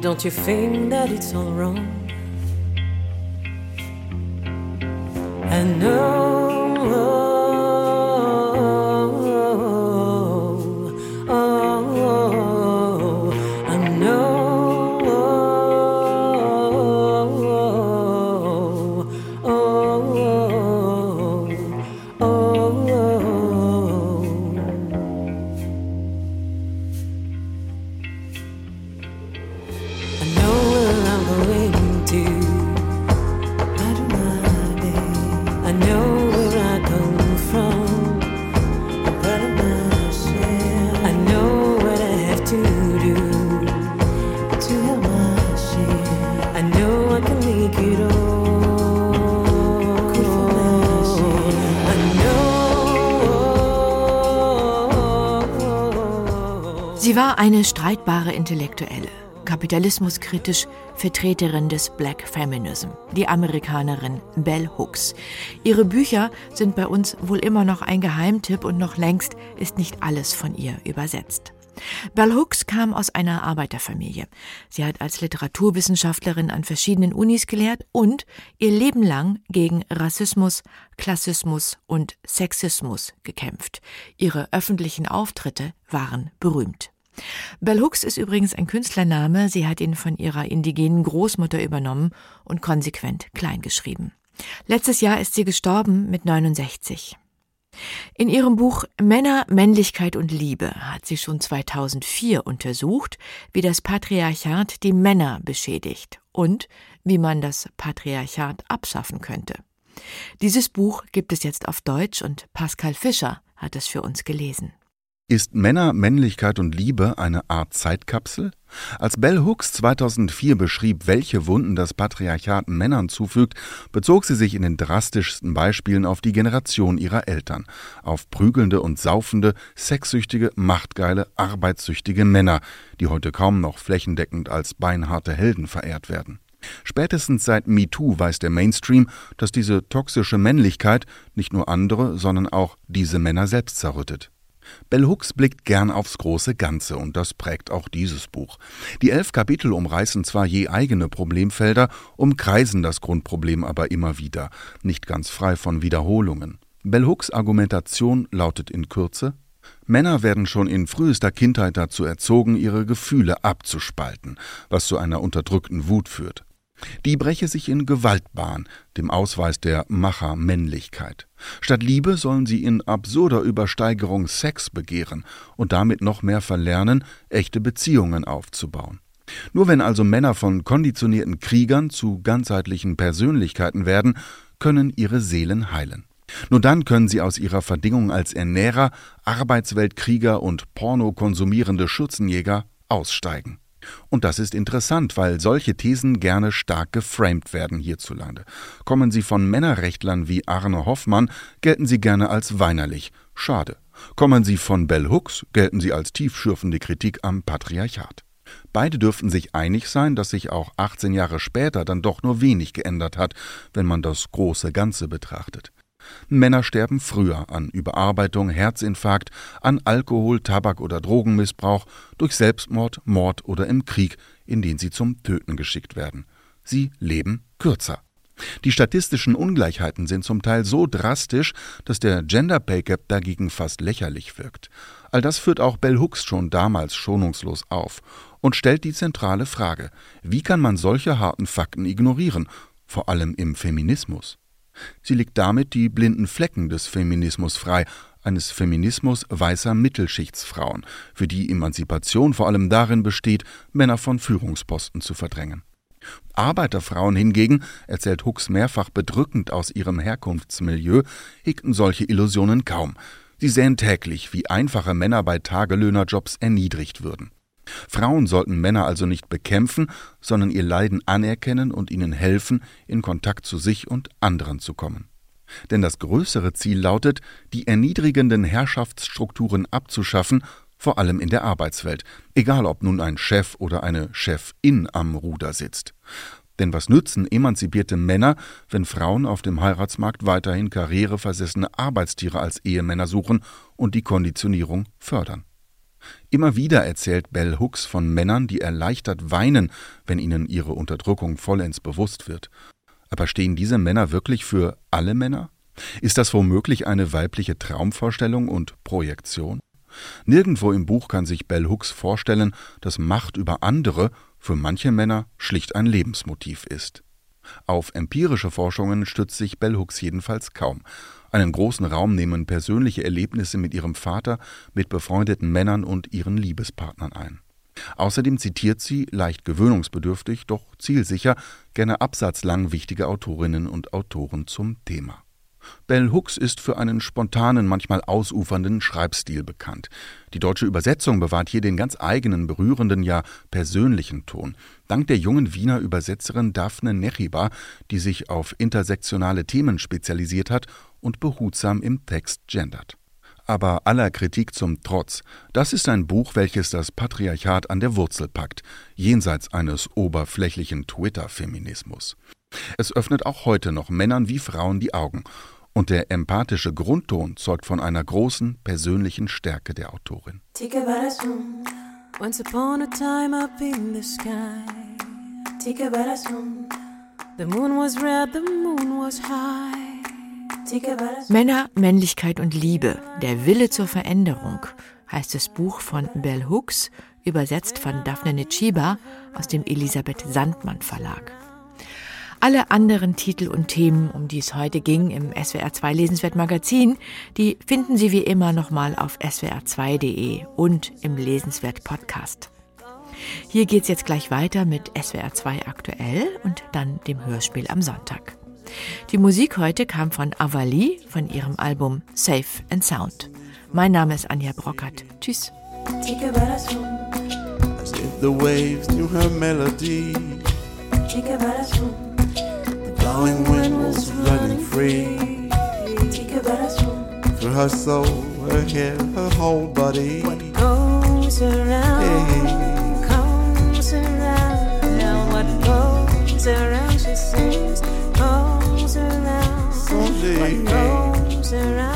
Speaker 2: Don't you think that it's all wrong? I know. Sie war eine streitbare Intellektuelle, kapitalismuskritisch Vertreterin des Black Feminism, die Amerikanerin Bell Hooks. Ihre Bücher sind bei uns wohl immer noch ein Geheimtipp und noch längst ist nicht alles von ihr übersetzt. Bell Hooks kam aus einer Arbeiterfamilie. Sie hat als Literaturwissenschaftlerin an verschiedenen Unis gelehrt und ihr Leben lang gegen Rassismus, Klassismus und Sexismus gekämpft. Ihre öffentlichen Auftritte waren berühmt. Bell Hooks ist übrigens ein Künstlername, sie hat ihn von ihrer indigenen Großmutter übernommen und konsequent kleingeschrieben. Letztes Jahr ist sie gestorben mit 69. In ihrem Buch Männer, Männlichkeit und Liebe hat sie schon 2004 untersucht, wie das Patriarchat die Männer beschädigt und wie man das Patriarchat abschaffen könnte. Dieses Buch gibt es jetzt auf Deutsch und Pascal Fischer hat es für uns gelesen.
Speaker 15: Ist Männer, Männlichkeit und Liebe eine Art Zeitkapsel? Als Bell Hooks 2004 beschrieb, welche Wunden das Patriarchat Männern zufügt, bezog sie sich in den drastischsten Beispielen auf die Generation ihrer Eltern, auf prügelnde und saufende, sexsüchtige, machtgeile, arbeitssüchtige Männer, die heute kaum noch flächendeckend als beinharte Helden verehrt werden. Spätestens seit MeToo weiß der Mainstream, dass diese toxische Männlichkeit nicht nur andere, sondern auch diese Männer selbst zerrüttet. Bell Hooks blickt gern aufs große Ganze und das prägt auch dieses Buch. Die elf Kapitel umreißen zwar je eigene Problemfelder, umkreisen das Grundproblem aber immer wieder, nicht ganz frei von Wiederholungen. Bell Hooks Argumentation lautet in Kürze Männer werden schon in frühester Kindheit dazu erzogen, ihre Gefühle abzuspalten, was zu einer unterdrückten Wut führt. Die breche sich in Gewaltbahn, dem Ausweis der Machermännlichkeit. Statt Liebe sollen sie in absurder Übersteigerung Sex begehren und damit noch mehr verlernen, echte Beziehungen aufzubauen. Nur wenn also Männer von konditionierten Kriegern zu ganzheitlichen Persönlichkeiten werden, können ihre Seelen heilen. Nur dann können sie aus ihrer Verdingung als Ernährer, Arbeitsweltkrieger und Porno konsumierende Schürzenjäger aussteigen. Und das ist interessant, weil solche Thesen gerne stark geframed werden hierzulande. Kommen sie von Männerrechtlern wie Arne Hoffmann, gelten sie gerne als weinerlich. Schade. Kommen sie von Bell Hooks, gelten sie als tiefschürfende Kritik am Patriarchat. Beide dürften sich einig sein, dass sich auch 18 Jahre später dann doch nur wenig geändert hat, wenn man das große Ganze betrachtet. Männer sterben früher an Überarbeitung, Herzinfarkt, an Alkohol, Tabak oder Drogenmissbrauch, durch Selbstmord, Mord oder im Krieg, in den sie zum Töten geschickt werden. Sie leben kürzer. Die statistischen Ungleichheiten sind zum Teil so drastisch, dass der Gender Pay Gap dagegen fast lächerlich wirkt. All das führt auch Bell Hooks schon damals schonungslos auf und stellt die zentrale Frage: Wie kann man solche harten Fakten ignorieren, vor allem im Feminismus? Sie legt damit die blinden Flecken des Feminismus frei, eines Feminismus weißer Mittelschichtsfrauen, für die Emanzipation vor allem darin besteht, Männer von Führungsposten zu verdrängen. Arbeiterfrauen hingegen, erzählt Hooks mehrfach bedrückend aus ihrem Herkunftsmilieu, hegten solche Illusionen kaum. Sie sähen täglich, wie einfache Männer bei Tagelöhnerjobs erniedrigt würden. Frauen sollten Männer also nicht bekämpfen, sondern ihr Leiden anerkennen und ihnen helfen, in Kontakt zu sich und anderen zu kommen. Denn das größere Ziel lautet, die erniedrigenden Herrschaftsstrukturen abzuschaffen, vor allem in der Arbeitswelt, egal ob nun ein Chef oder eine Chefin am Ruder sitzt. Denn was nützen emanzipierte Männer, wenn Frauen auf dem Heiratsmarkt weiterhin karriereversessene Arbeitstiere als Ehemänner suchen und die Konditionierung fördern? Immer wieder erzählt Bell Hooks von Männern, die erleichtert weinen, wenn ihnen ihre Unterdrückung vollends bewusst wird. Aber stehen diese Männer wirklich für alle Männer? Ist das womöglich eine weibliche Traumvorstellung und Projektion? Nirgendwo im Buch kann sich Bell Hooks vorstellen, dass Macht über andere für manche Männer schlicht ein Lebensmotiv ist. Auf empirische Forschungen stützt sich Bell Hooks jedenfalls kaum. Einen großen Raum nehmen persönliche Erlebnisse mit ihrem Vater, mit befreundeten Männern und ihren Liebespartnern ein. Außerdem zitiert sie, leicht gewöhnungsbedürftig, doch zielsicher, gerne absatzlang wichtige Autorinnen und Autoren zum Thema. Bell Hooks ist für einen spontanen, manchmal ausufernden Schreibstil bekannt. Die deutsche Übersetzung bewahrt hier den ganz eigenen, berührenden, ja persönlichen Ton. Dank der jungen Wiener Übersetzerin Daphne Nechiba, die sich auf intersektionale Themen spezialisiert hat und behutsam im Text gendert. Aber aller Kritik zum Trotz, das ist ein Buch, welches das Patriarchat an der Wurzel packt, jenseits eines oberflächlichen Twitter-Feminismus. Es öffnet auch heute noch Männern wie Frauen die Augen und der empathische Grundton zeugt von einer großen persönlichen Stärke der Autorin.
Speaker 7: Once upon a time up in the sky, the moon was red, the moon was high.
Speaker 2: Männer, Männlichkeit und Liebe, der Wille zur Veränderung, heißt das Buch von Bell Hooks, übersetzt von Daphne Netschiba aus dem Elisabeth Sandmann Verlag. Alle anderen Titel und Themen, um die es heute ging im SWR 2 Lesenswert Magazin, die finden Sie wie immer nochmal auf swr2.de und im Lesenswert Podcast. Hier geht's jetzt gleich weiter mit SWR 2 aktuell und dann dem Hörspiel am Sonntag. Die Musik heute kam von Avali von ihrem Album Safe and Sound. Mein Name ist Anja Brockert. Tschüss.
Speaker 16: As if the waves knew her melody. Blowing wind was running free through her soul, her hair, her whole body.
Speaker 7: What goes around hey. comes around, and what goes around, she sings, goes around.
Speaker 16: Someday.
Speaker 7: What